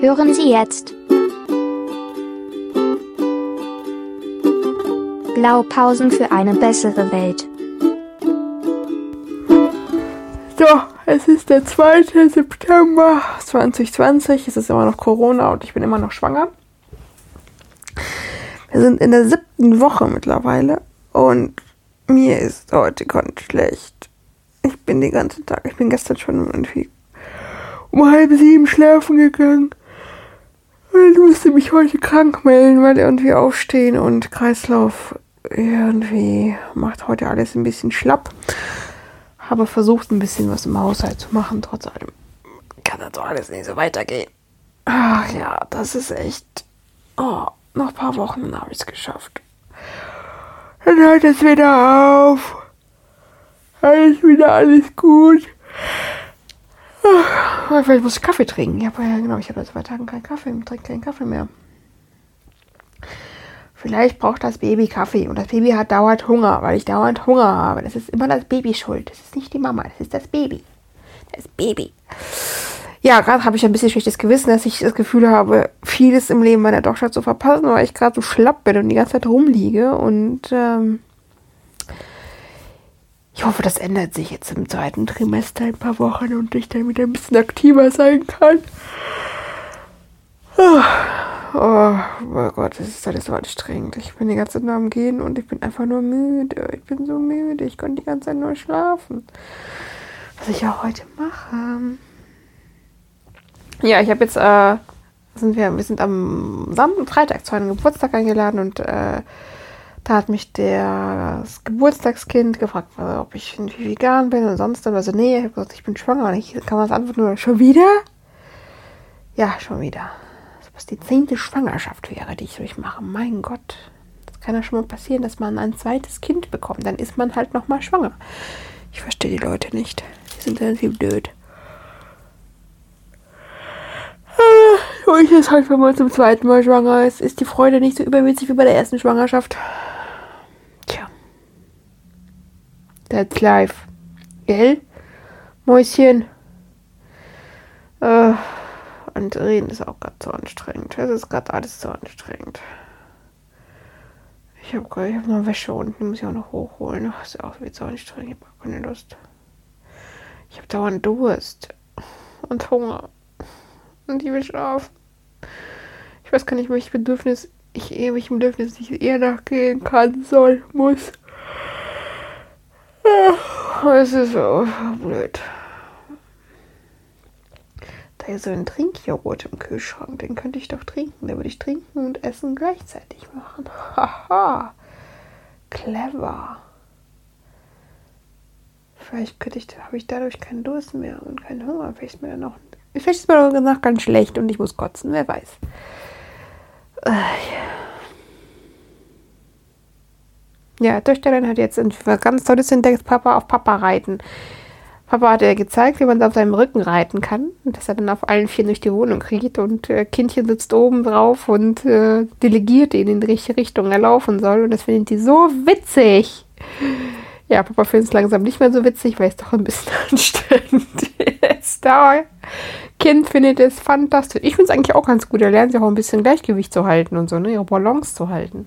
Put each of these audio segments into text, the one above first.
Hören Sie jetzt Blaupausen für eine bessere Welt. So, es ist der 2. September 2020. Es ist immer noch Corona und ich bin immer noch schwanger. Wir sind in der siebten Woche mittlerweile und mir ist heute ganz schlecht. Ich bin den ganzen Tag, ich bin gestern schon irgendwie um halb sieben schlafen gegangen. Und musste mich heute krank melden, weil irgendwie aufstehen und Kreislauf irgendwie macht heute alles ein bisschen schlapp. Habe versucht, ein bisschen was im Haushalt zu machen, trotz allem kann das doch alles nicht so weitergehen. Ach ja, das ist echt. Oh, noch ein paar Wochen habe ich es geschafft. Dann hört es wieder auf. Ist wieder alles gut. Vielleicht muss ich Kaffee trinken. Ja, genau, ich habe seit zwei Tagen keinen Kaffee. Ich trinke keinen Kaffee mehr. Vielleicht braucht das Baby Kaffee und das Baby hat dauernd Hunger, weil ich dauernd Hunger habe. Das ist immer das Baby schuld. Das ist nicht die Mama, das ist das Baby. Das Baby. Ja, gerade habe ich ein bisschen schlechtes Gewissen, dass ich das Gefühl habe, vieles im Leben meiner Tochter zu verpassen, weil ich gerade so schlapp bin und die ganze Zeit rumliege. Und ähm, ich hoffe, das ändert sich jetzt im zweiten Trimester ein paar Wochen und ich dann wieder ein bisschen aktiver sein kann. Oh. Oh, oh Gott, das ist alles so anstrengend. Ich bin die ganze Zeit nur am Gehen und ich bin einfach nur müde. Ich bin so müde. Ich konnte die ganze Zeit nur schlafen. Was ich ja heute mache. Ja, ich habe jetzt, äh, sind wir, wir sind am Samstag, Freitag zu einem Geburtstag eingeladen und äh, da hat mich der, das Geburtstagskind gefragt, ob ich irgendwie vegan bin und sonst was. Also, nee, ich habe gesagt, ich bin schwanger. Und ich kann man das antworten nur, schon wieder? Ja, schon wieder was die zehnte Schwangerschaft wäre, die ich durchmache. Mein Gott, das kann ja schon mal passieren, dass man ein zweites Kind bekommt. Dann ist man halt noch mal schwanger. Ich verstehe die Leute nicht. Die sind irgendwie blöd. So ist es halt, wenn man zum zweiten Mal schwanger ist, ist die Freude nicht so übermäßig wie bei der ersten Schwangerschaft. That's life. Gell? Mäuschen. Äh. Und reden ist auch gerade so anstrengend. Es ist gerade alles so anstrengend. Ich habe hab noch Wäsche unten, die muss ich auch noch hochholen. Ach, ist auch wieder so anstrengend. Ich habe keine Lust. Ich habe dauernd Durst und Hunger. Und ich will schlafen. Ich weiß gar nicht, welches Bedürfnis ich welchem Bedürfnis ich eher nachgehen kann, soll, muss. Es ist so blöd. Da ist so ein Trinkjoghurt im Kühlschrank. Den könnte ich doch trinken. Den würde ich trinken und essen gleichzeitig machen. Haha. Clever. Vielleicht könnte ich, habe ich dadurch keinen Durst mehr und keinen Hunger. Vielleicht ist mir dann noch. Vielleicht ist mir danach ganz schlecht und ich muss kotzen. Wer weiß. Äh, ja, Töchterlein hat jetzt ein ganz tolles entdeckt, Papa auf Papa reiten. Papa hat ja gezeigt, wie man auf seinem Rücken reiten kann. Dass er dann auf allen vier durch die Wohnung kriegt. Und äh, Kindchen sitzt oben drauf und äh, delegiert ihn in welche Richtung er laufen soll. Und das findet die so witzig. Ja, Papa findet es langsam nicht mehr so witzig, weil es doch ein bisschen anstrengend ist. Aber Kind findet es fantastisch. Ich finde es eigentlich auch ganz gut. Er lernt sich auch ein bisschen Gleichgewicht zu halten und so, ne? Ihre Balance zu halten.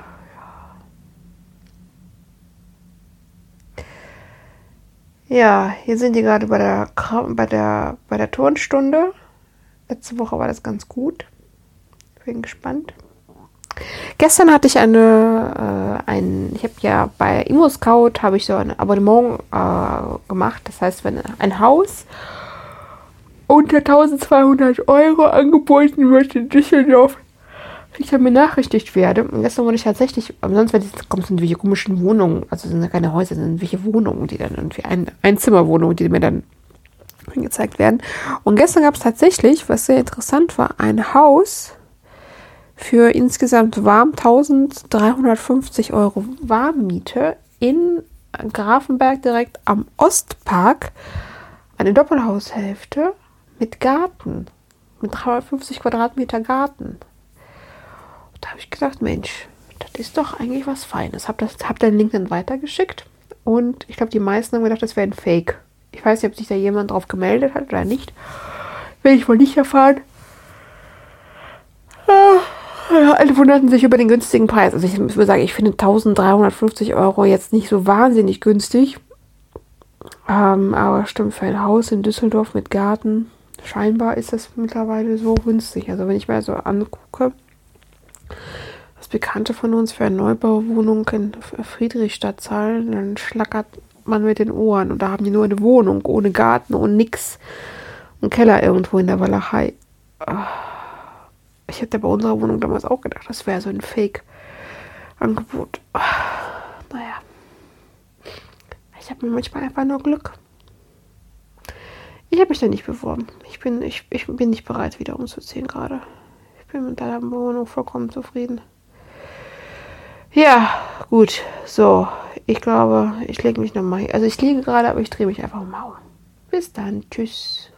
Ja, hier sind die gerade bei der, bei der, bei der Turnstunde. Letzte Woche war das ganz gut. Bin gespannt. Gestern hatte ich eine, äh, ein, ich habe ja bei ImmoScout habe ich so ein Abonnement äh, gemacht. Das heißt, wenn ein Haus unter 1200 Euro angeboten wird in Düsseldorf, ich dann benachrichtigt werde. Und gestern wurde ich tatsächlich, sonst kommen so welche komischen Wohnungen, also sind ja keine Häuser, sind welche Wohnungen, die dann irgendwie ein, Einzimmerwohnungen, die mir dann angezeigt werden. Und gestern gab es tatsächlich, was sehr interessant war, ein Haus für insgesamt warm 1350 Euro Warmmiete in Grafenberg direkt am Ostpark eine Doppelhaushälfte mit Garten, mit 350 Quadratmeter Garten. Ich gedacht, Mensch, das ist doch eigentlich was Feines. Hab, das, hab den Link dann weitergeschickt und ich glaube, die meisten haben gedacht, das wäre ein Fake. Ich weiß nicht, ob sich da jemand drauf gemeldet hat oder nicht. Will ich wohl nicht erfahren. Ja, alle wunderten sich über den günstigen Preis. Also ich würde sagen, ich finde 1350 Euro jetzt nicht so wahnsinnig günstig. Ähm, aber stimmt, für ein Haus in Düsseldorf mit Garten, scheinbar ist das mittlerweile so günstig. Also wenn ich mir so angucke, Bekannte von uns für eine Neubauwohnung in Friedrichstadt zahlen, dann schlackert man mit den Ohren. Und da haben die nur eine Wohnung, ohne Garten und nix. Ein Keller irgendwo in der Walachei. Ich hätte bei unserer Wohnung damals auch gedacht, das wäre so ein Fake-Angebot. Naja. Ich habe mir manchmal einfach nur Glück. Ich habe mich da nicht beworben. Ich bin, ich, ich bin nicht bereit, wieder umzuziehen gerade. Ich bin mit deiner Wohnung vollkommen zufrieden. Ja, gut. So, ich glaube, ich lege mich nochmal. Also ich liege gerade, aber ich drehe mich einfach um. Bis dann. Tschüss.